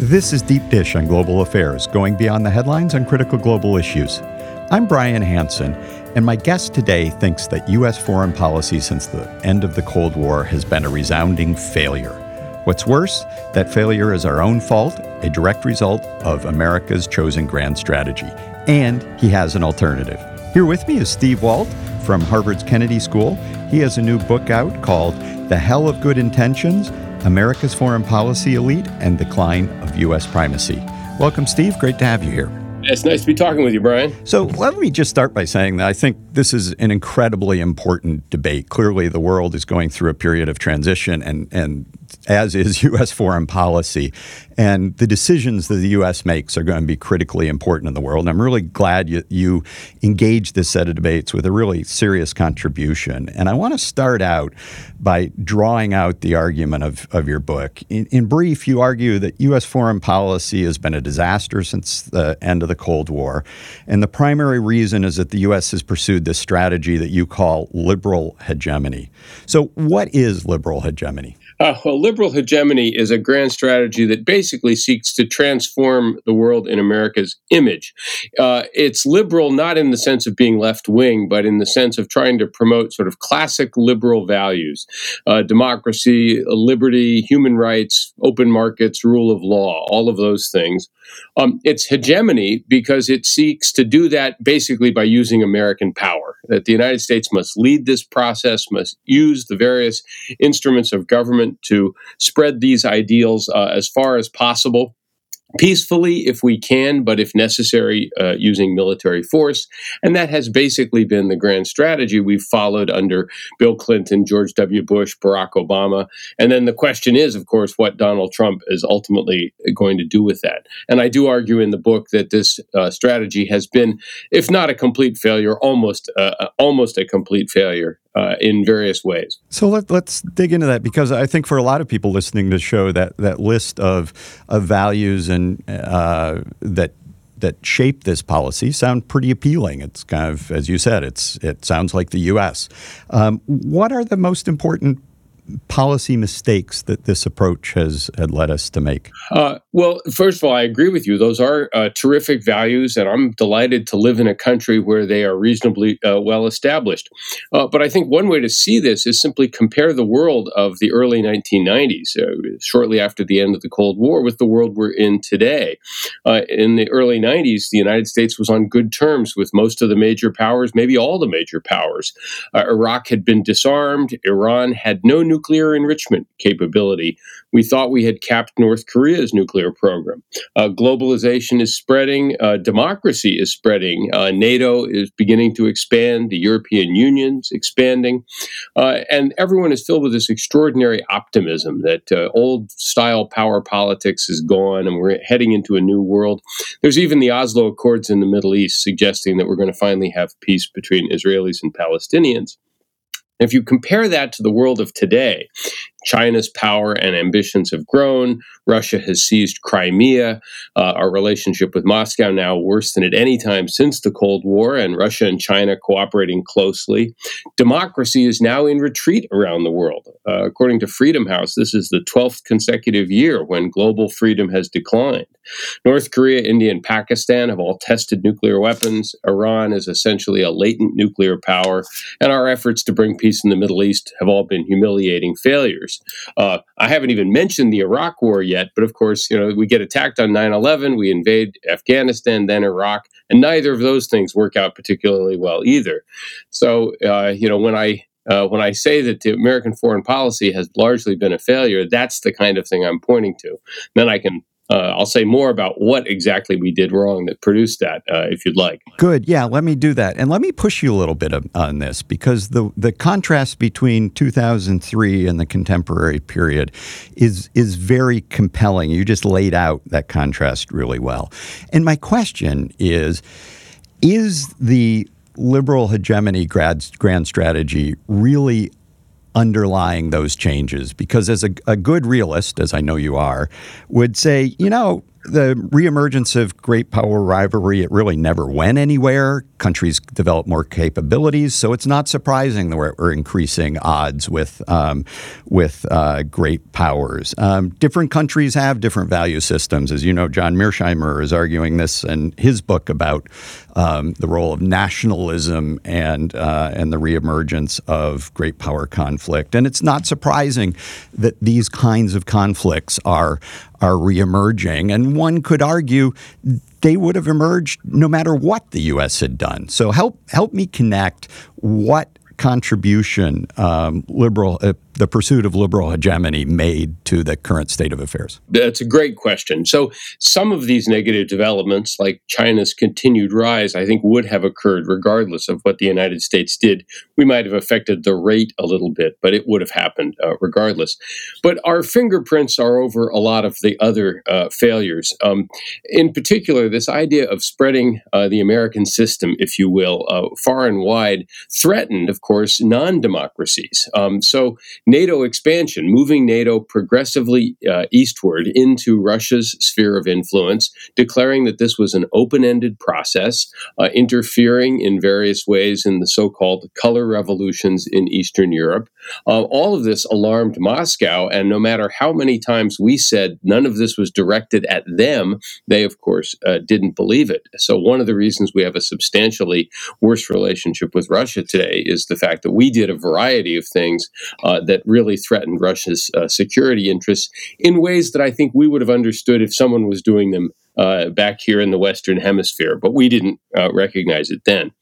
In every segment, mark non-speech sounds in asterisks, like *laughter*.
This is Deep Dish on Global Affairs, going beyond the headlines on critical global issues. I'm Brian Hanson, and my guest today thinks that U.S. foreign policy since the end of the Cold War has been a resounding failure. What's worse, that failure is our own fault, a direct result of America's chosen grand strategy. And he has an alternative. Here with me is Steve Walt from Harvard's Kennedy School. He has a new book out called The Hell of Good Intentions America's Foreign Policy Elite and Decline of U.S. Primacy. Welcome, Steve. Great to have you here. It's nice to be talking with you, Brian. So, let me just start by saying that I think this is an incredibly important debate. Clearly, the world is going through a period of transition, and, and as is *laughs* U.S. foreign policy. And the decisions that the U.S. makes are going to be critically important in the world. And I'm really glad you, you engaged this set of debates with a really serious contribution. And I want to start out by drawing out the argument of, of your book. In, in brief, you argue that U.S. foreign policy has been a disaster since the end of the Cold War. And the primary reason is that the U.S. has pursued this strategy that you call liberal hegemony. So, what is liberal hegemony? Uh, well, liberal hegemony is a grand strategy that basically seeks to transform the world in America's image. Uh, it's liberal not in the sense of being left wing, but in the sense of trying to promote sort of classic liberal values uh, democracy, liberty, human rights, open markets, rule of law, all of those things. Um, it's hegemony because it seeks to do that basically by using American power. That the United States must lead this process, must use the various instruments of government to spread these ideals uh, as far as possible peacefully if we can, but if necessary, uh, using military force. And that has basically been the grand strategy we've followed under Bill Clinton, George W. Bush, Barack Obama. And then the question is, of course, what Donald Trump is ultimately going to do with that. And I do argue in the book that this uh, strategy has been, if not a complete failure, almost uh, uh almost a complete failure uh, in various ways. So let, us dig into that because I think for a lot of people listening to the show, that that list of of values and uh, that that shape this policy sound pretty appealing. It's kind of, as you said, it's it sounds like the U.S. Um, what are the most important policy mistakes that this approach has had led us to make? Uh, well, first of all, I agree with you. Those are uh, terrific values, and I'm delighted to live in a country where they are reasonably uh, well established. Uh, but I think one way to see this is simply compare the world of the early 1990s, uh, shortly after the end of the Cold War, with the world we're in today. Uh, in the early 90s, the United States was on good terms with most of the major powers, maybe all the major powers. Iraq had been disarmed, Iran had no new nuclear enrichment capability. We thought we had capped North Korea's nuclear program. Uh, globalization is spreading, uh, democracy is spreading, uh, NATO is beginning to expand, the European Union's expanding, uh, and everyone is filled with this extraordinary optimism that uh, old style power politics is gone and we're heading into a new world. There's even the Oslo Accords in the Middle East suggesting that we're going to finally have peace between Israelis and Palestinians. If you compare that to the world of today, China's power and ambitions have grown. Russia has seized Crimea. Uh, our relationship with Moscow now worse than at any time since the Cold War, and Russia and China cooperating closely. Democracy is now in retreat around the world. Uh, according to Freedom House, this is the 12th consecutive year when global freedom has declined. North Korea, India, and Pakistan have all tested nuclear weapons. Iran is essentially a latent nuclear power, and our efforts to bring peace in the Middle East have all been humiliating failures. Uh, I haven't even mentioned the Iraq War yet, but of course, you know, we get attacked on 9 11, we invade Afghanistan, then Iraq, and neither of those things work out particularly well either. So, uh, you know, when I uh, when I say that the American foreign policy has largely been a failure, that's the kind of thing I'm pointing to. Then I can uh, I'll say more about what exactly we did wrong that produced that, uh, if you'd like. Good. Yeah, let me do that, and let me push you a little bit on this because the the contrast between 2003 and the contemporary period is is very compelling. You just laid out that contrast really well, and my question is: Is the liberal hegemony grad, grand strategy really underlying those changes because as a, a, good realist as i know you are would say you know the reemergence of great power rivalry, it really never went anywhere. Countries develop more capabilities, so it's not surprising that we're, increasing odds with um, with uh, great powers. Um, different countries have different value systems, as you know. John Mearsheimer is arguing this in his book about um, the role of nationalism and uh, and the reemergence of great power conflict. And it's not surprising that these kinds of conflicts are are reemerging. And one could argue they would have emerged no matter what the U.S. had done. So help help me connect what contribution um, liberal uh, the pursuit of liberal hegemony made to the current state of affairs? That's a great question. So, some of these negative developments, like China's continued rise, I think would have occurred regardless of what the United States did. We might have affected the rate a little bit, but it would have happened uh, regardless. But our fingerprints are over a lot of the other uh, failures. Um, in particular, this idea of spreading uh, the American system, if you will, uh, far and wide, threatened, of course, non democracies. Um, so, NATO expansion, moving NATO progressively uh, eastward into Russia's sphere of influence, declaring that this was an open ended process, uh, interfering in various ways in the so called color revolutions in Eastern Europe. Uh, all of this alarmed Moscow, and no matter how many times we said none of this was directed at them, they, of course, uh, didn't believe it. So, one of the reasons we have a substantially worse relationship with Russia today is the fact that we did a variety of things uh, that that really threatened Russia's uh, security interests in ways that I think we would have understood if someone was doing them uh, back here in the Western Hemisphere, but we didn't uh, recognize it then.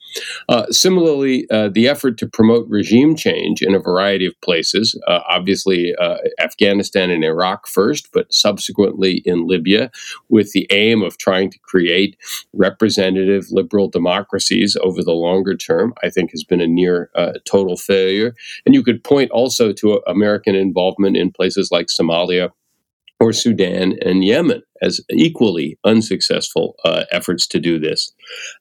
Uh, similarly, uh, the effort to promote regime change in a variety of places, uh, obviously uh, Afghanistan and Iraq first, but subsequently in Libya, with the aim of trying to create representative liberal democracies over the longer term, I think has been a near total failure. And you could point also to American involvement in places like Somalia or Sudan and Yemen as equally unsuccessful uh, efforts to do this.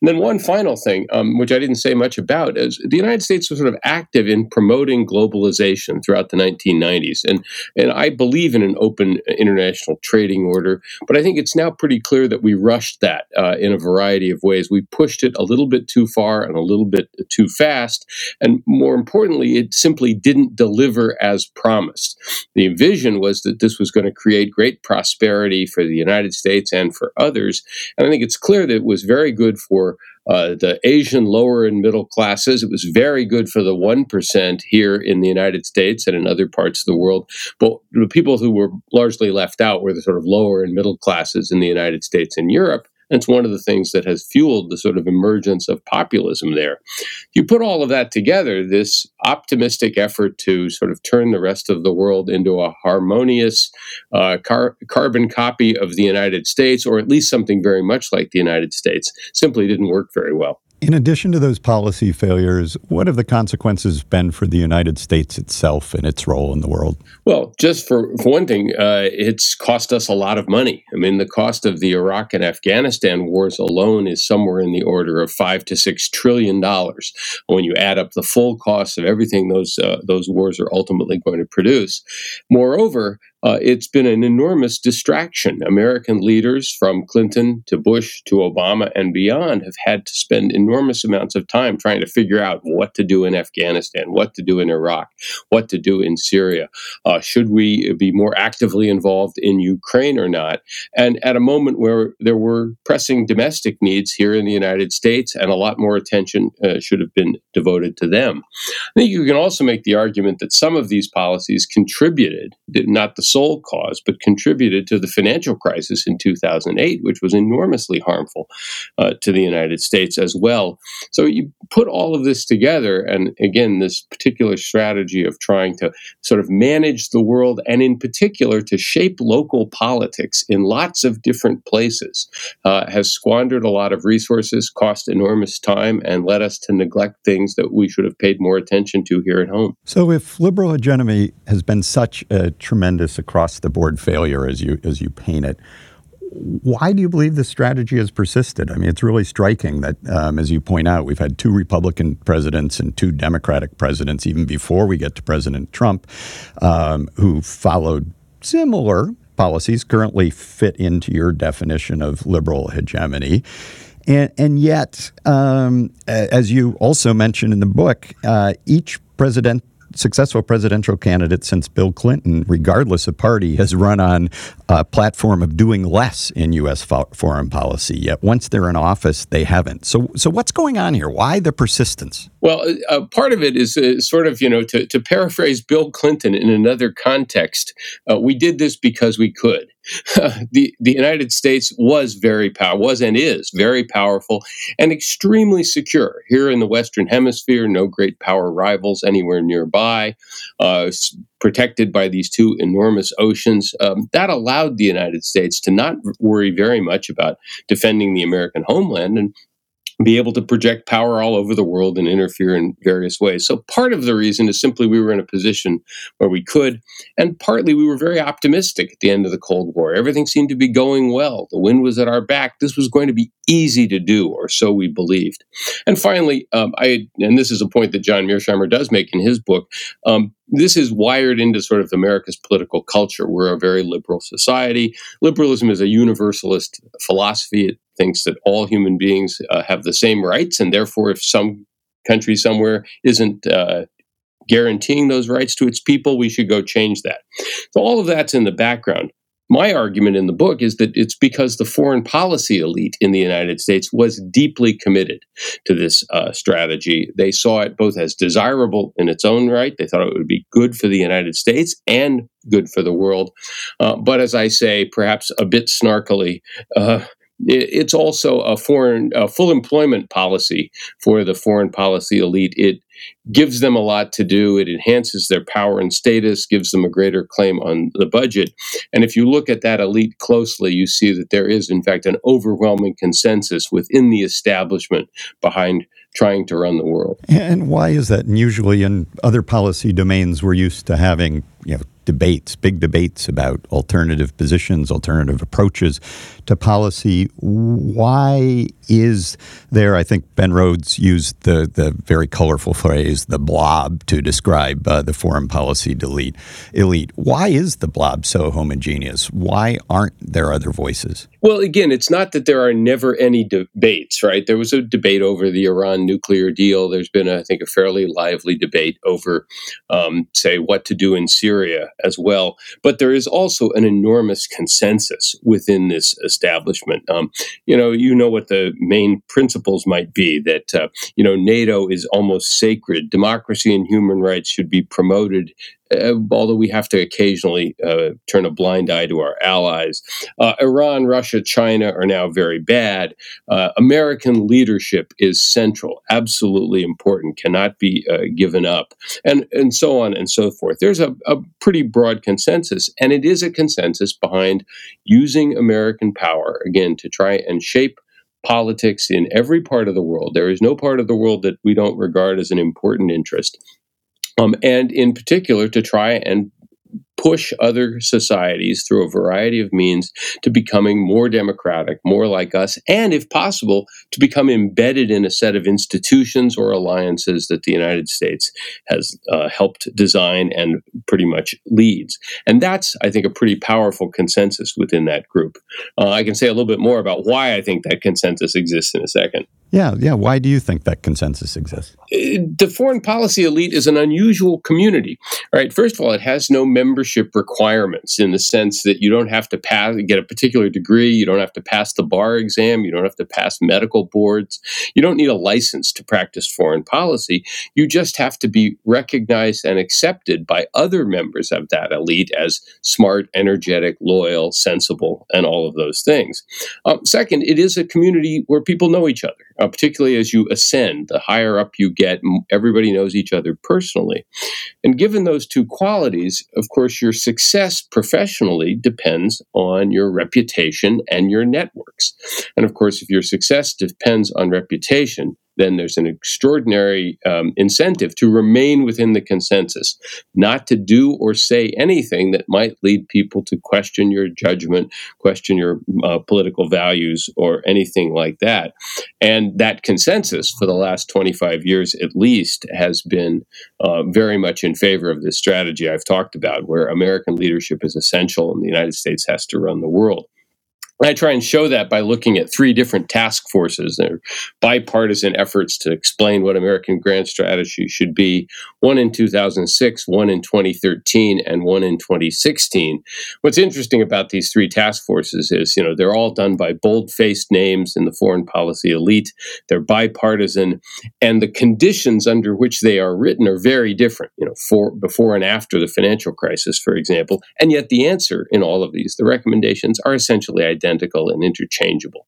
And then one final thing, um, which I didn't say much about, is the United States was sort of active in promoting globalization throughout the 1990s, and and I believe in an open international trading order, but I think it's now pretty clear that we rushed that uh, in a variety of ways. We pushed it a little bit too far and a little bit too fast, and more importantly, it simply didn't deliver as promised. The vision was that this was going to create great prosperity for the United States and for others. And I think it's clear that it was very good for uh, the Asian lower and middle classes. It was very good for the 1% here in the United States and in other parts of the world. But the people who were largely left out were the sort of lower and middle classes in the United States and Europe. It's one of the things that has fueled the sort of emergence of populism there. You put all of that together, this optimistic effort to sort of turn the rest of the world into a harmonious uh, car- carbon copy of the United States, or at least something very much like the United States, simply didn't work very well. In addition to those policy failures, what have the consequences been for the United States itself and its role in the world? Well, just for, one thing, uh, it's cost us a lot of money. I mean, the cost of the Iraq and Afghanistan wars alone is somewhere in the order of five to six trillion dollars. When you add up the full cost of everything those uh, those wars are ultimately going to produce, moreover, uh, it's been an enormous distraction. American leaders, from Clinton to Bush to Obama and beyond, have had to spend enormous amounts of time trying to figure out what to do in Afghanistan, what to do in Iraq, what to do in Syria. Uh, should we be more actively involved in Ukraine or not? And at a moment where there were pressing domestic needs here in the United States, and a lot more attention uh, should have been devoted to them. I think you can also make the argument that some of these policies contributed, not the sole cause, but contributed to the financial crisis in 2008, which was enormously harmful uh, to the United States as well. So you put all of this together, and again, this particular strategy of trying to sort of manage the world, and in particular to shape local politics in lots of different places, uh, has squandered a lot of resources, cost enormous time, and led us to neglect things that we should have paid more attention to here at home. So, if liberal hegemony has been such a tremendous across the board failure as you as you paint it. Why do you believe this strategy has persisted? I mean, it's really striking that, um, as you point out, we've had two Republican presidents and two Democratic presidents, even before we get to President Trump, um, who followed similar policies currently fit into your definition of liberal hegemony. And, and yet, um, as you also mentioned in the book, uh, each president successful presidential candidate since Bill Clinton, regardless of party, has run on a platform of doing less in U.S. Fo- foreign policy. Yet once they're in office, they haven't. So, so what's going on here? Why the persistence? Well, uh part of it is uh, sort of, you know, to, to paraphrase Bill Clinton in another context, uh, we did this because we could. *laughs* the the United States was very power was and is very powerful and extremely secure here in the Western Hemisphere. No great power rivals anywhere nearby. Uh, protected by these two enormous oceans. Um, that allowed the United States to not worry very much about defending the American homeland and be able to project power all over the world and interfere in various ways. So, part of the reason is simply we were in a position where we could, and partly we were very optimistic at the end of the Cold War. Everything seemed to be going well. The wind was at our back. This was going to be easy to do, or so we believed. And finally, um, I and this is a point that John Mearsheimer does make in his book. Um, this is wired into sort of America's political culture. We're a very liberal society. Liberalism is a universalist philosophy. It thinks that all human beings uh, have the same rights, and therefore, if some country somewhere isn't uh, guaranteeing those rights to its people, we should go change that. So all of that's in the background my argument in the book is that it's because the foreign policy elite in the United States was deeply committed to this uh, strategy. They saw it both as desirable in its own right, they thought it would be good for the United States and good for the world. Uh, but as I say, perhaps a bit snarkily, uh, it's also a foreign a full employment policy for the foreign policy elite. It gives them a lot to do. It enhances their power and status, gives them a greater claim on the budget. And if you look at that elite closely, you see that there is, in fact, an overwhelming consensus within the establishment behind trying to run the world. And why is that? And usually in other policy domains, we're used to having you know, debates, big debates about alternative positions, alternative approaches to policy. Why is there? I think Ben Rhodes used the the very colorful phrase "the blob" to describe uh, the foreign policy delete elite. Why is the blob so homogeneous? Why aren't there other voices? Well, again, it's not that there are never any debates, right? There was a debate over the Iran nuclear deal. There's been, I think, a fairly lively debate over, um, say, what to do in Syria as well. But there is also an enormous consensus within this establishment. Um, you know, you know what the main principles might be that, uh, you know, NATO is almost sacred. Democracy and human rights should be promoted although we have to occasionally uh, turn a blind eye to our allies. Uh, Iran, Russia, China are now very bad. Uh, American leadership is central, absolutely important, cannot be uh, given up, and, and so on and so forth. There's a, a pretty broad consensus, and it is a consensus behind using American power, again, to try and shape politics in every part of the world. There is no part of the world that we don't regard as an important interest um, and in particular to try and push other societies through a variety of means to becoming more democratic, more like us, and if possible, to become embedded in a set of institutions or alliances that the United States has uh, helped design and pretty much leads. And that's, I think, a pretty powerful consensus within that group. Uh, I can say a little bit more about why I think that consensus exists in a second. Yeah, yeah. Why do you think that consensus exists? Uh, the foreign policy elite is an unusual community, right? First of all, it has no membership requirements in the sense that you don't have to pass, get a particular degree, you don't have to pass the bar exam, you don't have to pass medical boards, you don't need a license to practice foreign policy. You just have to be recognized and accepted by other members of that elite as smart, energetic, loyal, sensible, and all of those things. Um, second, it is a community where people know each other uh, particularly as you ascend. The higher up you get, everybody knows each other personally. And given those two qualities, of course, your success professionally depends on your reputation and your networks. And of course, if your success depends on reputation, then there's an extraordinary um, incentive to remain within the consensus, not to do or say anything that might lead people to question your judgment, question your uh, political values, or anything like that. And that consensus for the last 25 years at least has been uh, very much in favor of this strategy I've talked about, where American leadership is essential and the United States has to run the world. I try and show that by looking at three different task forces. They're bipartisan efforts to explain what American grand strategy should be one in 2006, one in 2013, and one in 2016. What's interesting about these three task forces is, you know, they're all done by bold faced names in the foreign policy elite. They're bipartisan, and the conditions under which they are written are very different, you know, for, before and after the financial crisis, for example. And yet the answer in all of these, the recommendations, are essentially identical identical and interchangeable.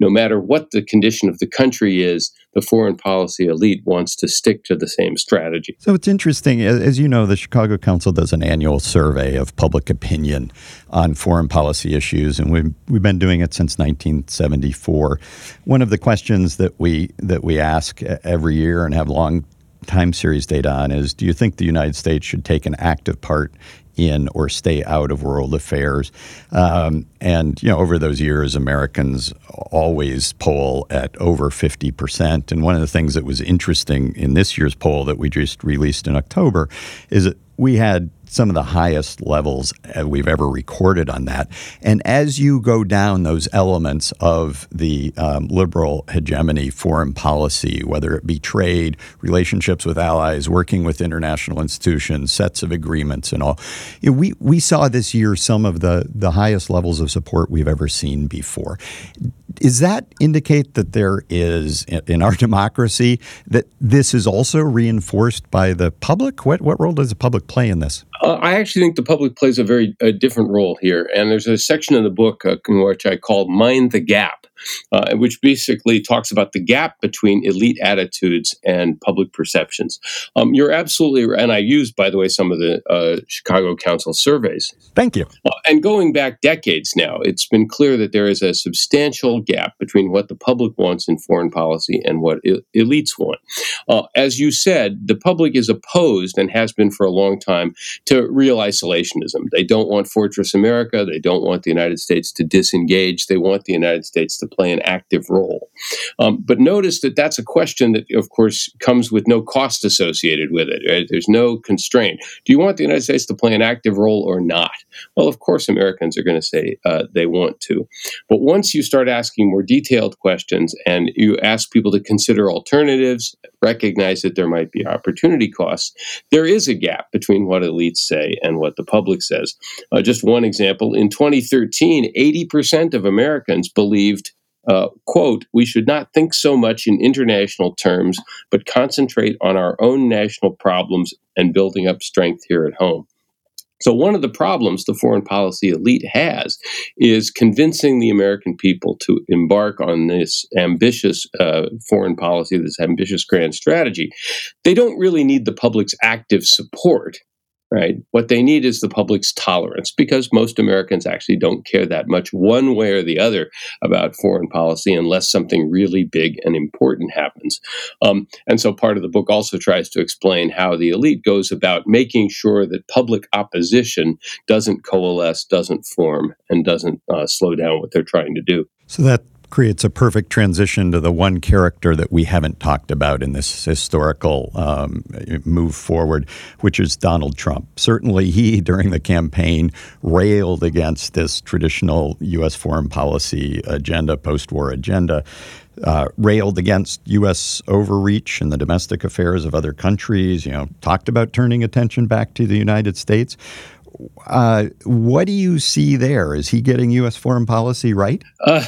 No matter what the condition of the country is, the foreign policy elite wants to stick to the same strategy. So it's interesting. As you know, the Chicago Council does an annual survey of public opinion on foreign policy issues, and we've, we've been doing it since 1974. One of the questions that we, that we ask every year and have long time series data on is do you think the United States should take an active part in or stay out of world affairs. Um, and you know, over those years, Americans always poll at over 50%. And one of the things that was interesting in this year's poll that we just released in October is that we had some of the highest levels we've ever recorded on that. And as you go down those elements of the um, liberal hegemony foreign policy, whether it be trade, relationships with allies, working with international institutions, sets of agreements, and all, we, we saw this year some of the, the highest levels of support we've ever seen before. Does that indicate that there is, in our *laughs* democracy, that this is also reinforced by the public? What, what role does the public play in this? Uh, I actually think the public plays a very a different role here. And there's a section in the book uh, which I call Mind the Gap uh, which basically talks about the gap between elite attitudes and public perceptions. Um, you're absolutely, right, and I used, by the way, some of the uh, Chicago Council surveys. Thank you. Uh, and going back decades now, it's been clear that there is a substantial gap between what the public wants in foreign policy and what I- elites want. Uh, as you said, the public is opposed and has been for a long time to real isolationism. They don't want Fortress America. They don't want the United States to disengage. They want the United States to play an active role. Um, but notice that that's a question that, of course, comes with no cost associated with it. Right? There's no constraint. Do you want the United States to play an active role or not? Well, of course, Americans are going to say uh, they want to. But once you start asking more detailed questions and you ask people to consider alternatives, recognize that there might be opportunity costs, there is a gap between what elites say and what the public says. Uh, just one example in 2013, 80% of Americans believed uh, quote, we should not think so much in international terms, but concentrate on our own national problems and building up strength here at home. So, one of the problems the foreign policy elite has is convincing the American people to embark on this ambitious uh, foreign policy, this ambitious grand strategy. They don't really need the public's active support right? What they need is the public's tolerance because most Americans actually don't care that much one way or the other about foreign policy unless something really big and important happens. Um, and so part of the book also tries to explain how the elite goes about making sure that public opposition doesn't coalesce, doesn't form, and doesn't uh, slow down what they're trying to do. So that creates a perfect transition to the one character that we haven't talked about in this historical um, move forward, which is Donald Trump. Certainly, he, *laughs* during the campaign, railed against this traditional U.S. foreign policy agenda, post war agenda. Uh, railed against U.S. overreach in the domestic affairs of other countries. You know, talked about turning attention back to the United States. Uh, what do you see there? Is he getting U.S. foreign policy right? Uh,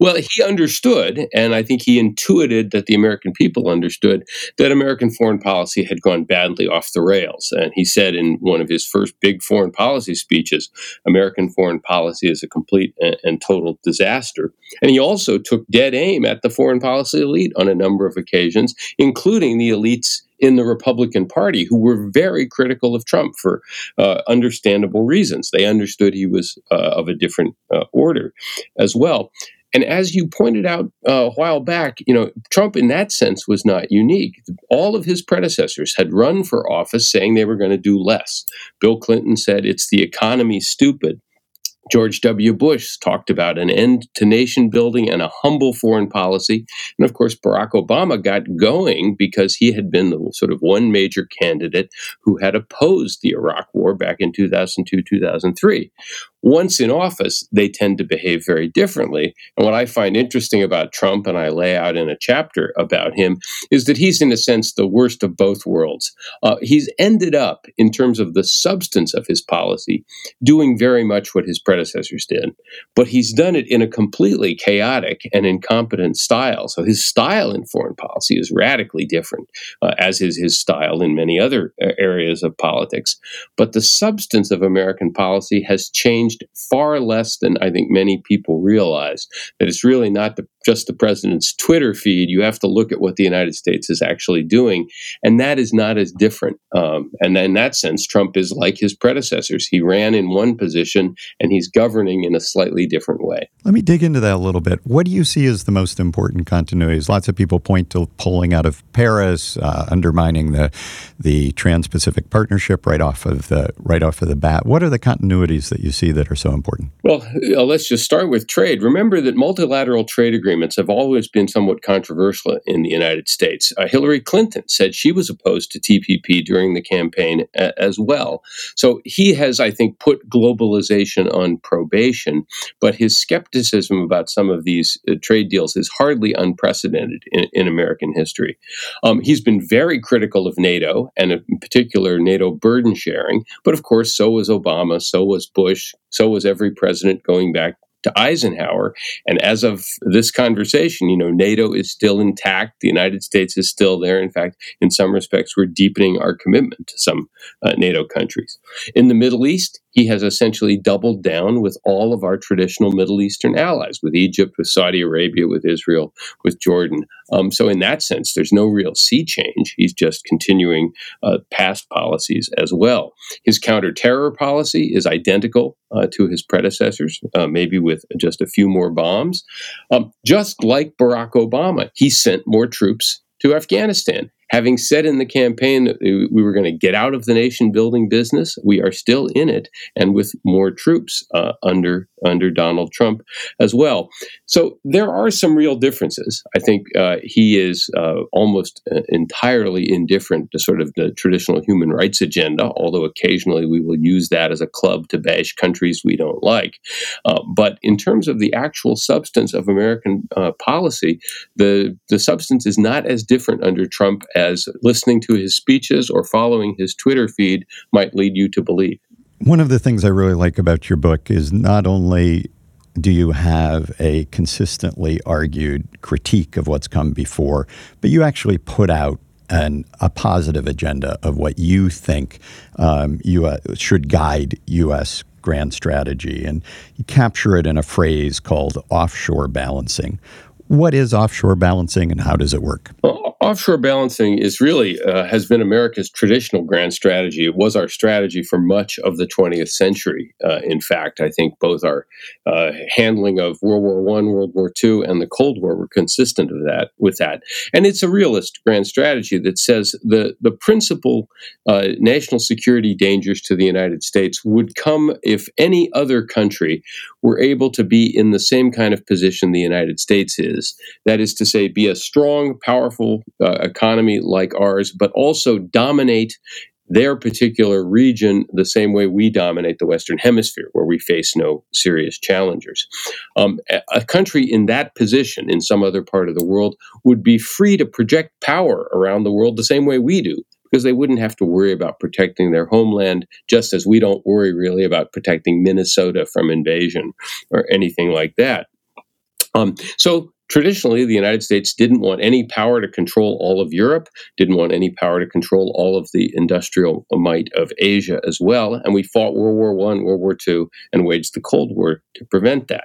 well, he understood, and I think he intuited that the American people understood that American foreign policy had gone badly off the rails. And he said in one of his first big foreign policy speeches, American foreign policy is a complete and, and total disaster. And he also took dead aim at the foreign policy elite on a number of occasions, including the elites in the Republican Party who were very critical of Trump for uh, understandable reasons. They understood he was uh, of a different uh, order as well. and as you pointed out uh, a while back, you know, Trump in that sense was not unique. All of his predecessors had run for office saying they were going to do less. Bill Clinton said it's the economy stupid. George W. Bush talked about an end to nation building and a humble foreign policy. And of course, Barack Obama got going because he had been the sort of one major candidate who had opposed the Iraq War back in 2002, 2003 once in office, they tend to behave very differently. And what I find interesting about Trump, and I lay out in a chapter about him, is that he's, in a sense, the worst of both worlds. Uh, he's ended up, in terms of the substance of his policy, doing very much what his predecessors did, but he's done it in a completely chaotic and incompetent style. So his style in foreign policy is radically different, uh, as is his style in many other uh, areas of politics. But the substance of American policy has changed changed far less than I think many people realize. That it's really not the, just the president's Twitter feed. You have to look at what the United States is actually doing, and that is not as different. Um, and in that sense, Trump is like his predecessors. He ran in one position, and he's governing in a slightly different way. Let me dig into that a little bit. What do you see as the most important continuities? Lots of people point to pulling out of Paris, uh, undermining the the Trans-Pacific Partnership right off of the right off of the bat. What are the continuities that you see that are so important? Well, uh, let's just start with trade. Remember that multilateral trade agreements have always been somewhat controversial in the United States. Uh, Hillary Clinton said she was opposed to TPP during the campaign a- as well. So he has, I think, put globalization on probation, but his skepticism about some of these uh, trade deals is hardly unprecedented in, in American history. Um, he's been very critical of NATO and, in particular, NATO burden sharing, but of course, so was Obama, so was Bush, so was every president going back to Eisenhower. And as of this conversation, you know, NATO is still intact. The United States is still there. In fact, in some respects, we're deepening our commitment to some uh, NATO countries. In the Middle East, he has essentially doubled down with all of our traditional Middle Eastern allies, with Egypt, with Saudi Arabia, with Israel, with Jordan. Um, so, in that sense, there's no real sea change. He's just continuing uh, past policies as well. His counterterror policy is identical uh, to his predecessors, uh, maybe with just a few more bombs. Um, just like Barack Obama, he sent more troops to Afghanistan. Having said in the campaign that we were going to get out of the nation building business, we are still in it, and with more troops uh, under under Donald Trump as well. So there are some real differences. I think uh, he is uh, almost uh, entirely indifferent to sort of the traditional human rights agenda, although occasionally we will use that as a club to bash countries we don't like. Uh, but in terms of the actual substance of American uh, policy, the the substance is not as different under Trump as listening to his speeches or following his Twitter feed might lead you to believe. One of the things I really like about your book is not only do you have a consistently argued critique of what's come before, but you actually put out an, a positive agenda of what you think um, should guide U.S. grand strategy. And you capture it in a phrase called offshore balancing. What is offshore balancing and how does it work? Well, offshore balancing is really uh, has been America's traditional grand strategy. It was our strategy for much of the 20th century. Uh, in fact, I think both our uh, handling of World War One, World War Two, and the Cold War were consistent of that with that. And it's a realist grand strategy that says the the principal uh, national security dangers to the United States would come if any other country were able to be in the same kind of position the United States is. That is to say, be a strong, powerful uh, economy like ours, but also dominate their particular region the same way we dominate the Western Hemisphere, where we face no serious challengers. Um, a country in that position in some other part of the world would be free to project power around the world the same way we do. Because they wouldn't have to worry about protecting their homeland, just as we don't worry really about protecting Minnesota from invasion or anything like that. Um, so traditionally, the United States didn't want any power to control all of Europe, didn't want any power to control all of the industrial might of Asia as well. And we fought World War I, World War II, and waged the Cold War to prevent that.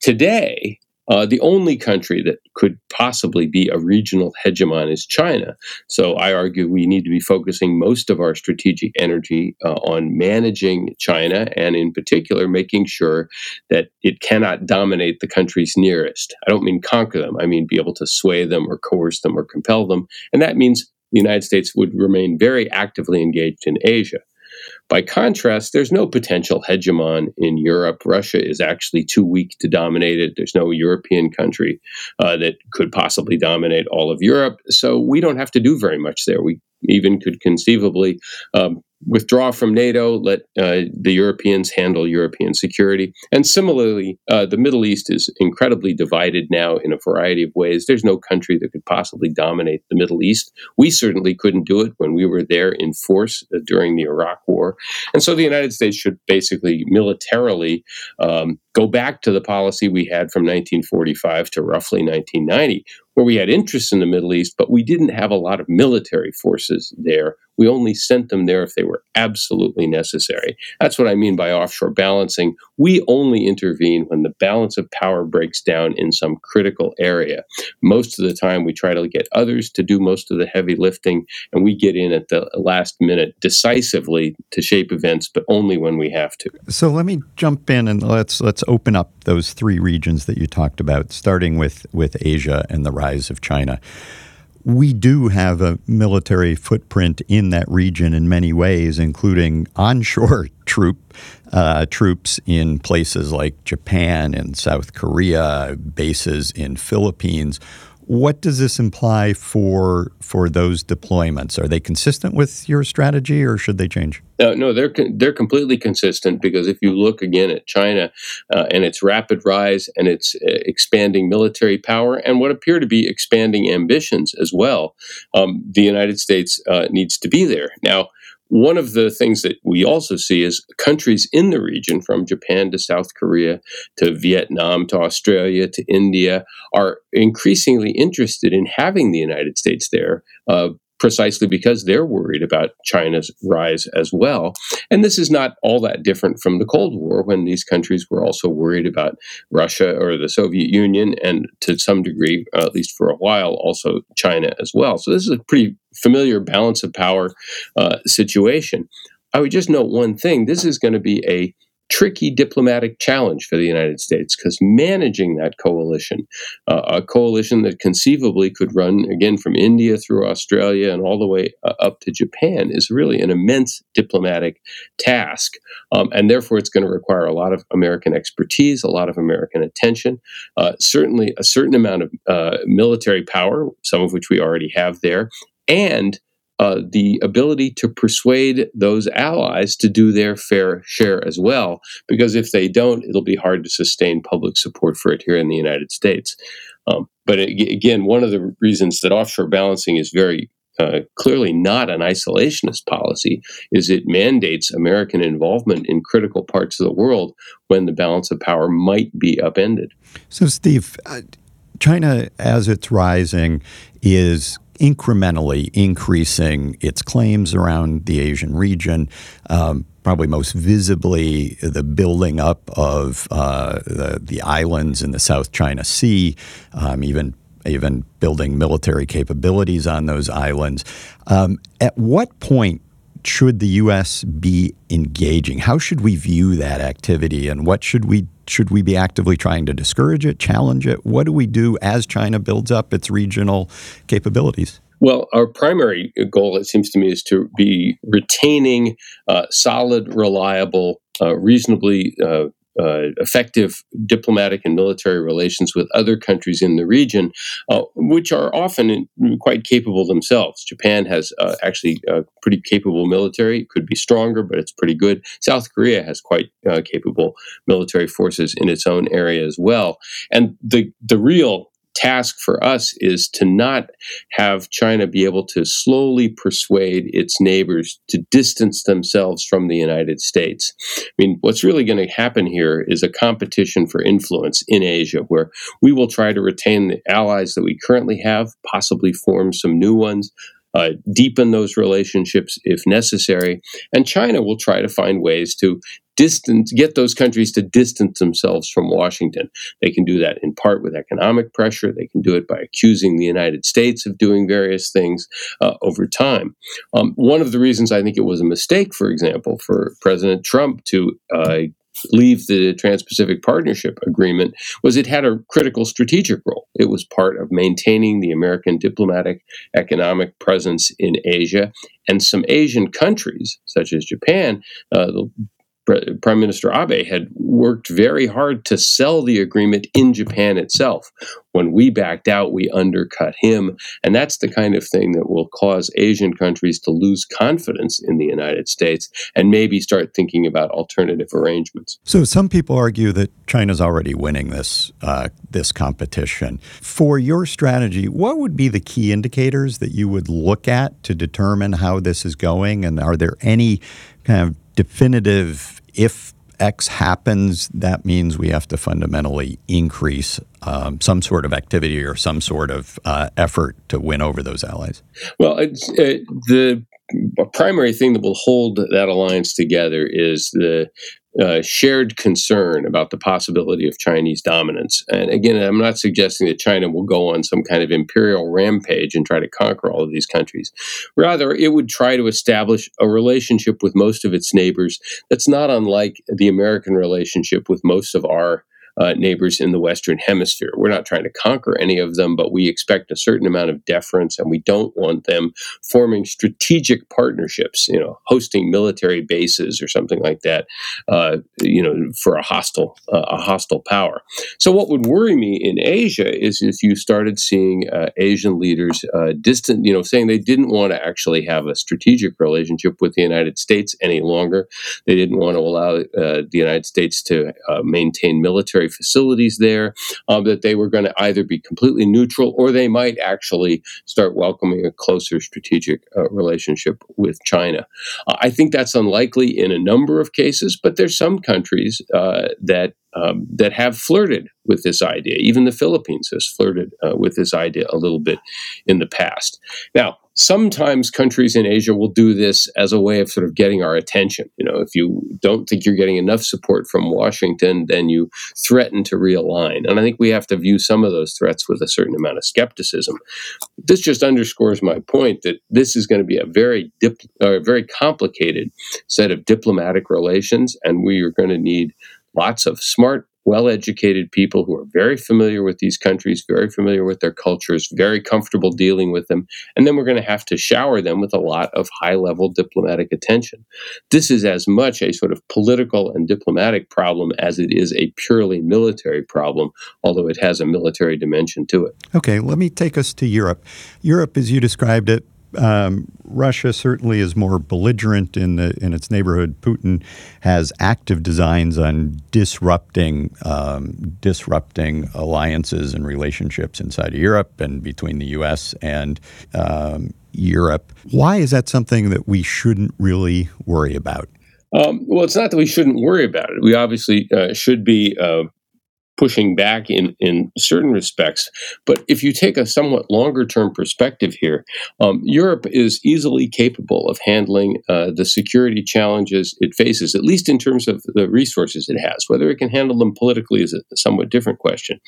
Today, Uh, the only country that could possibly be a regional hegemon is China. So I argue we need to be focusing most of our strategic energy uh, on managing China and, in particular, making sure that it cannot dominate the countries nearest. I don't mean conquer them, I mean be able to sway them or coerce them or compel them. And that means the United States would remain very actively engaged in Asia. By contrast, there's no potential hegemon in Europe. Russia is actually too weak to dominate it. There's no European country uh, that could possibly dominate all of Europe. So we don't have to do very much there. We even could conceivably um, withdraw from NATO, let uh, the Europeans handle European security. And similarly, uh, the Middle East is incredibly divided now in a variety of ways. There's no country that could possibly dominate the Middle East. We certainly couldn't do it when we were there in force uh, during the Iraq War. And so the United States should basically militarily um, go back to the policy we had from 1945 to roughly 1990, where we had interests in the Middle East, but we didn't have a lot of military forces there. We only sent them there if they were absolutely necessary. That's what I mean by offshore balancing. We only intervene when the balance of power breaks down in some critical area. Most of the time, we try to get others to do most of the heavy lifting, and we get in at the last minute decisively to shape events, but only when we have to. So let me jump in and let's let's open up those three regions that you talked about, starting with with Asia and the rise of China. We do have a military footprint in that region in many ways, including onshore *laughs* troop uh, troops in places like Japan and South Korea, bases in Philippines. What does this imply for for those deployments? Are they consistent with your strategy, or should they change? Uh, no, they're they're completely consistent because if you look again at China uh, and its rapid rise and its uh, expanding military power and what appear to be expanding ambitions as well, um, the United States uh, needs to be there now. One of the things that we also see is countries in the region, from Japan to South Korea to Vietnam to Australia to India, are increasingly interested in having the United States there. Uh, precisely because they're worried about China's rise as well. And this is not all that different from the Cold War when these countries were also worried about Russia or the Soviet Union, and to some degree, uh, at least for a while, also China as well. So this is a pretty familiar balance of power uh, situation. I would just note one thing this is going to be a tricky diplomatic challenge for the United States because managing that coalition, uh, a coalition that conceivably could run again from India through Australia and all the way uh, up to Japan, is really an immense diplomatic task. Um, and therefore, it's going to require a lot of American expertise, a lot of American attention, uh, certainly a certain amount of uh, military power, some of which we already have there, and uh, the ability to persuade those allies to do their fair share as well. Because if they don't, it'll be hard to sustain public support for it here in the United States. Um, but again, one of the reasons that offshore balancing is very uh, clearly not an isolationist policy is it mandates American involvement in critical parts of the world when the balance of power might be upended. So, Steve, uh, China, as it's rising, is incrementally increasing its claims around the Asian region. Um, probably most visibly, the building up of uh, the, the, islands in the South China Sea, um, even even building military capabilities on those islands. Um, at what point should the U.S. be engaging? How should we view that activity, and what should we should we be actively trying to discourage it, challenge it? What do we do as China builds up its regional capabilities? Well, our primary goal, it seems to me, is to be retaining uh, solid, reliable, uh, reasonably uh, uh, effective diplomatic and military relations with other countries in the region, uh, which are often quite capable themselves. Japan has uh, actually a pretty capable military. It could be stronger, but it's pretty good. South Korea has quite uh, capable military forces in its own area as well. And the the real task for us is to not have China be able to slowly persuade its neighbors to distance themselves from the United States. I mean, what's really going to happen here is a competition for influence in Asia, where we will try to retain the allies that we currently have, possibly form some new ones. Uh, deepen those relationships if necessary. And China will try to find ways to distance, get those countries to distance themselves from Washington. They can do that in part with economic pressure. They can do it by accusing the United States of doing various things uh, over time. Um, one of the reasons I think it was a mistake, for example, for President Trump to uh, leave the Trans-Pacific Partnership Agreement was it had a critical strategic role. It was part of maintaining the American diplomatic economic presence in Asia, and some Asian countries, such as Japan, uh, the Prime Minister Abe had worked very hard to sell the agreement in Japan itself. When we backed out, we undercut him. And that's the kind of thing that will cause Asian countries to lose confidence in the United States and maybe start thinking about alternative arrangements. So some people argue that China's already winning this, uh, this competition. For your strategy, what would be the key indicators that you would look at to determine how this is going? And are there any kind of definitive if X happens, that means we have to fundamentally increase um, some sort of activity or some sort of uh, effort to win over those allies? Well, uh, the primary thing that will hold that alliance together is the uh, shared concern about the possibility of Chinese dominance. And again, I'm not suggesting that China will go on some kind of imperial rampage and try to conquer all of these countries. Rather, it would try to establish a relationship with most of its neighbors that's not unlike the American relationship with most of our uh, neighbors in the Western Hemisphere. We're not trying to conquer any of them, but we expect a certain amount of deference, and we don't want them forming strategic partnerships, you know, hosting military bases or something like that, uh, you know, for a hostile uh, a hostile power. So, what would worry me in Asia is if you started seeing uh, Asian leaders uh, distant, you know, saying they didn't want to actually have a strategic relationship with the United States any longer. They didn't want to allow uh, the United States to maintain military military facilities there, um, that they were going to either be completely neutral or they might actually start welcoming a closer strategic uh, relationship with China. Uh, I think that's unlikely in a number of cases, but there's some countries uh, that um, that have flirted with this idea. Even the Philippines has flirted uh, with this idea a little bit in the past. Now, sometimes countries in Asia will do this as a way of sort of getting our attention. You know, if you don't think you're getting enough support from Washington, then you threaten to realign. And I think we have to view some of those threats with a certain amount of skepticism. This just underscores my point that this is going to be a very dip, very complicated set of diplomatic relations, and we are going to need lots of smart well educated people who are very familiar with these countries, very familiar with their cultures, very comfortable dealing with them. And then we're going to have to shower them with a lot of high level diplomatic attention. This is as much a sort of political and diplomatic problem as it is a purely military problem, although it has a military dimension to it. Okay, let me take us to Europe. Europe, as you described it, um, Russia certainly is more belligerent in the in its neighborhood. Putin has active designs on disrupting um, disrupting alliances and relationships inside of Europe and between the U.S. and um, Europe. Why is that something that we shouldn't really worry about? Um, well, it's not that we shouldn't worry about it. We obviously uh, should be uh, pushing back in, in certain respects. But if you take a somewhat longer term perspective here, um, Europe is easily capable of handling uh, the security challenges it faces, at least in terms of the resources it has. Whether it can handle them politically is a somewhat different question.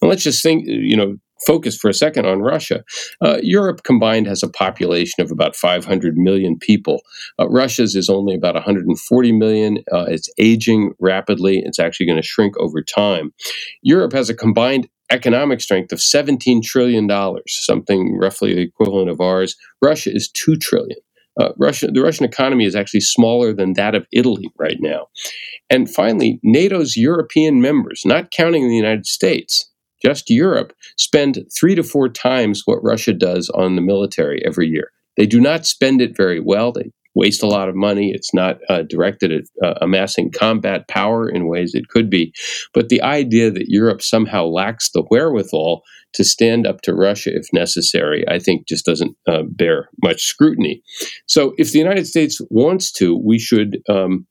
And let's just think, you know, focus for a second on Russia. Uh, Europe combined has a population of about 500 million people. Uh, Russia's is only about 140 million. Uh, it's aging rapidly. It's actually going to shrink over time. Europe has a combined economic strength of 17 trillion dollars, something roughly the equivalent of ours. Russia is 2 trillion. Uh, Russia, the Russian economy is actually smaller than that of Italy right now. And finally, NATO's European members, not counting the United States, just Europe, spend three to four times what Russia does on the military every year. They do not spend it very well. They waste a lot of money. It's not uh, directed at uh, amassing combat power in ways it could be. But the idea that Europe somehow lacks the wherewithal to stand up to Russia if necessary, I think just doesn't uh, bear much scrutiny. So if the United States wants to, we should um,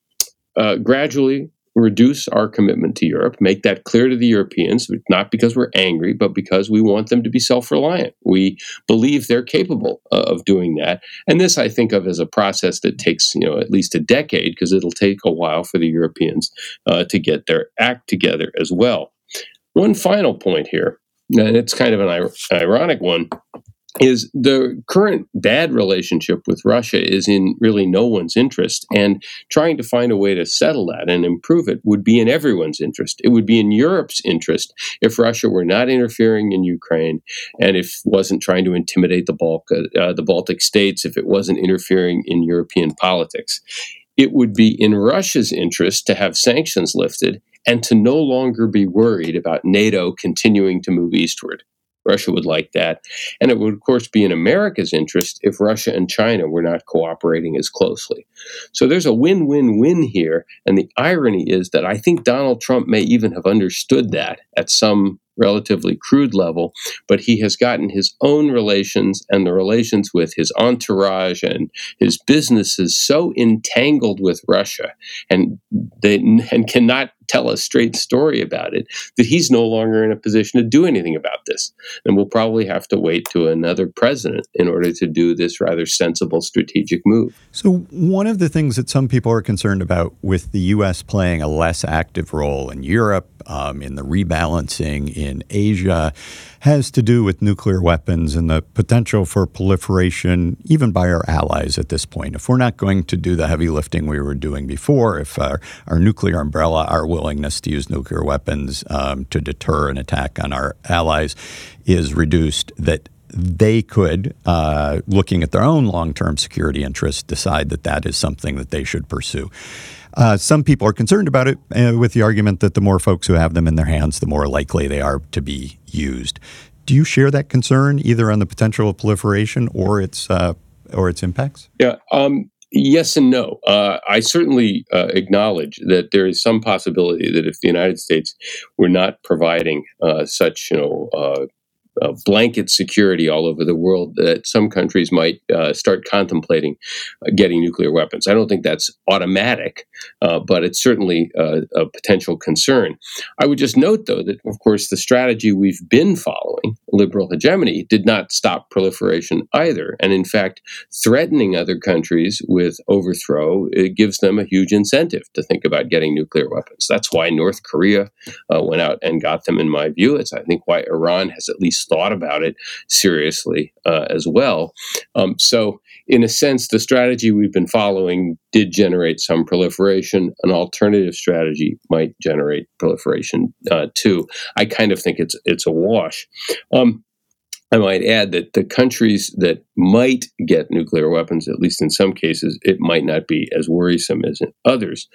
uh, gradually reduce our commitment to Europe, make that clear to the Europeans, not because we're angry, but because we want them to be self reliant. We believe they're capable of doing that. And this I think of as a process that takes, you know, at least a decade, because it'll take a while for the Europeans uh, to get their act together as well. One final point here, and it's kind of an ironic one is the current bad relationship with Russia is in really no one's interest. And trying to find a way to settle that and improve it would be in everyone's interest. It would be in Europe's interest if Russia were not interfering in Ukraine and if wasn't trying to intimidate the, Balk, uh, the Baltic states, if it wasn't interfering in European politics. It would be in Russia's interest to have sanctions lifted and to no longer be worried about NATO continuing to move eastward. Russia would like that. And it would, of course, be in America's interest if Russia and China were not cooperating as closely. So there's a win win win here. And the irony is that I think Donald Trump may even have understood that at some relatively crude level, but he has gotten his own relations and the relations with his entourage and his businesses so entangled with Russia and they and cannot tell a straight story about it that he's no longer in a position to do anything about this. And we'll probably have to wait to another president in order to do this rather sensible strategic move. So one of the things that some people are concerned about with the US playing a less active role in Europe um, in the rebalancing in Asia has to do with nuclear weapons and the potential for proliferation, even by our allies at this point. If we're not going to do the heavy lifting we were doing before, if our, our nuclear umbrella, our willingness to use nuclear weapons um, to deter an attack on our allies is reduced, that they could, uh, looking at their own long term security interests, decide that that is something that they should pursue. Uh, some people are concerned about it uh, with the argument that the more folks who have them in their hands, the more likely they are to be used. Do you share that concern, either on the potential of proliferation or its uh, or its impacts? Yeah. Um, yes and no. Uh, I certainly uh, acknowledge that there is some possibility that if the United States were not providing uh, such, you know, uh, blanket security all over the world that some countries might uh, start contemplating uh, getting nuclear weapons. I don't think that's automatic, uh, but it's certainly uh, a potential concern. I would just note, though, that of course the strategy we've been following, liberal hegemony, did not stop proliferation either. And in fact, threatening other countries with overthrow it gives them a huge incentive to think about getting nuclear weapons. That's why North Korea uh, went out and got them, in my view. It's, I think, why Iran has at least thought about it seriously uh, as well. Um, so, in a sense, the strategy we've been following did generate some proliferation. An alternative strategy might generate proliferation uh, too. I kind of think it's it's a wash. Um, I might add that the countries that might get nuclear weapons, at least in some cases, it might not be as worrisome as in others.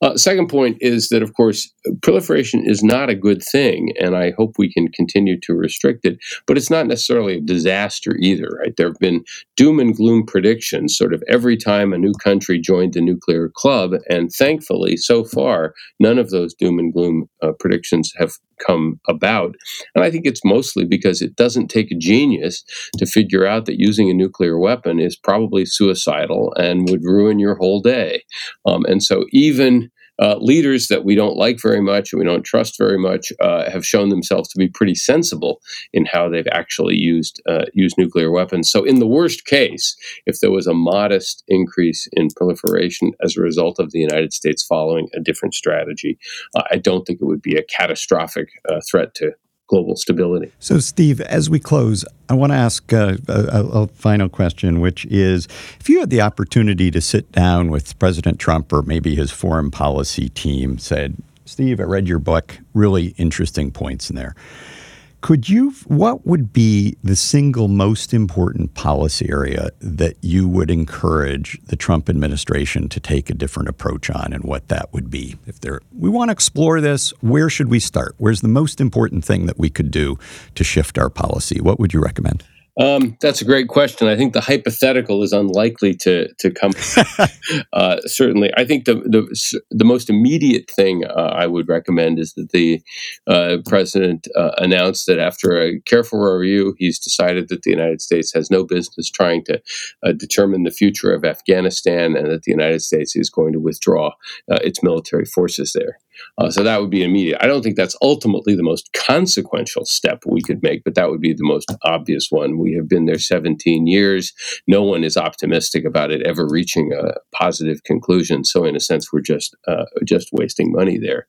Uh, second point is that, of course, proliferation is not a good thing, and I hope we can continue to restrict it, but it's not necessarily a disaster either, right? There have been doom and gloom predictions sort of every time a new country joined the nuclear club, and thankfully, so far, none of those doom and gloom uh, predictions have come about. And I think it's mostly because it doesn't take a genius to figure out that using a nuclear weapon is probably suicidal and would ruin your whole day. Um, and so even uh, leaders that we don't like very much and we don't trust very much uh, have shown themselves to be pretty sensible in how they've actually used uh, used nuclear weapons. So, in the worst case, if there was a modest increase in proliferation as a result of the United States following a different strategy, uh, I don't think it would be a catastrophic uh, threat to global stability. So, Steve, as we close, I want to ask uh, a, a, a, final question, which is if you had the opportunity to sit down with President Trump or maybe his foreign policy team, said, Steve, I read your book, really interesting points in there. Could you, what would be the single most important policy area that you would encourage the Trump administration to take a different approach on and what that would be? If there, we want to explore this, where should we start? Where's the most important thing that we could do to shift our policy? What would you recommend? Um, that's a great question. I think the hypothetical is unlikely to to come. *laughs* uh, certainly, I think the the the most immediate thing uh, I would recommend is that the uh, president uh, announced that after a careful review, he's decided that the United States has no business trying to uh, determine the future of Afghanistan, and that the United States is going to withdraw uh, its military forces there. Uh, so that would be immediate. I don't think that's ultimately the most consequential step we could make, but that would be the most obvious one. We have been there 17 years. No one is optimistic about it ever reaching a positive conclusion. So in a sense, we're just uh, just wasting money there.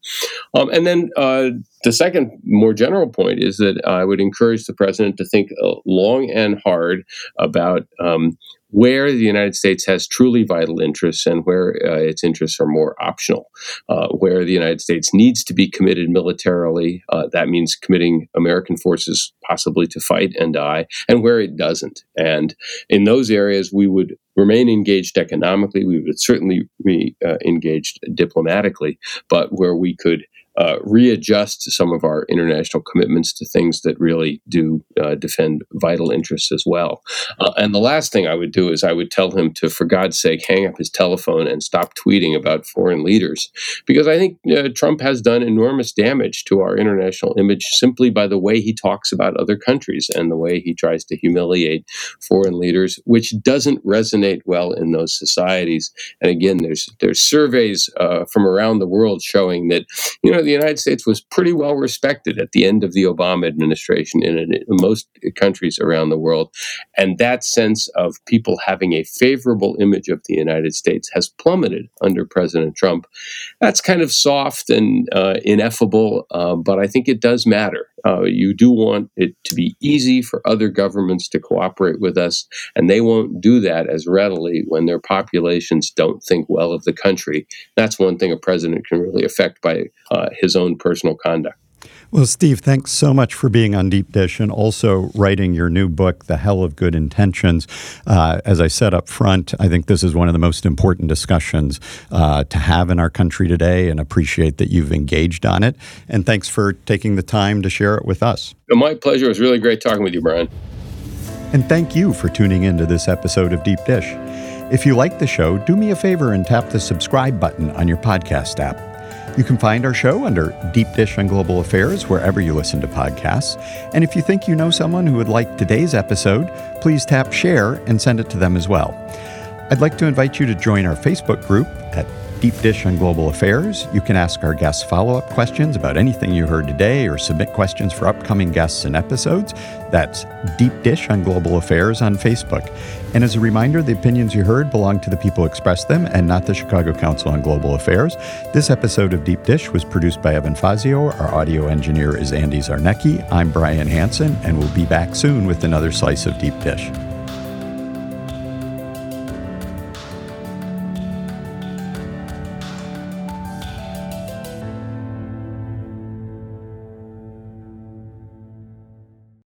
Um, and then uh, the second more general point is that I would encourage the president to think uh, long and hard about um, where the United States has truly vital interests and where uh, its interests are more optional. Uh, where the United States needs to be committed militarily, uh, that means committing American forces possibly to fight and die, and where it doesn't. And in those areas, we would remain engaged economically, we would certainly be uh, engaged diplomatically, but where we could uh, readjust some of our international commitments to things that really do uh, defend vital interests as well. Uh, and the last thing I would do is I would tell him to, for God's sake, hang up his telephone and stop tweeting about foreign leaders, because I think uh, Trump has done enormous damage to our international image simply by the way he talks about other countries and the way he tries to humiliate foreign leaders, which doesn't resonate well in those societies. And again, there's there's surveys uh, from around the world showing that you know the United States was pretty well respected at the end of the Obama administration in, in most countries around the world. And that sense of people having a favorable image of the United States has plummeted under President Trump. That's kind of soft and uh, ineffable, uh, but I think it does matter. Uh, you do want it to be easy for other governments to cooperate with us, and they won't do that as readily when their populations don't think well of the country. That's one thing a president can really affect by uh, his own personal conduct. Well, Steve, thanks so much for being on Deep Dish and also writing your new book, The Hell of Good Intentions. Uh, as I said up front, I think this is one of the most important discussions uh, to have in our country today and appreciate that you've engaged on it. And thanks for taking the time to share it with us. My pleasure. It was really great talking with you, Brian. And thank you for tuning into this episode of Deep Dish. If you like the show, do me a favor and tap the subscribe button on your podcast app. You can find our show under Deep Dish on Global Affairs wherever you listen to podcasts. And if you think you know someone who would like today's episode, please tap share and send it to them as well. I'd like to invite you to join our Facebook group at Deep Dish on Global Affairs. You can ask our guests follow up questions about anything you heard today or submit questions for upcoming guests and episodes. That's Deep Dish on Global Affairs on Facebook. And as a reminder, the opinions you heard belong to the people who expressed them and not the Chicago Council on Global Affairs. This episode of Deep Dish was produced by Evan Fazio. Our audio engineer is Andy Zarnecki. I'm Brian Hanson, and we'll be back soon with another slice of Deep Dish.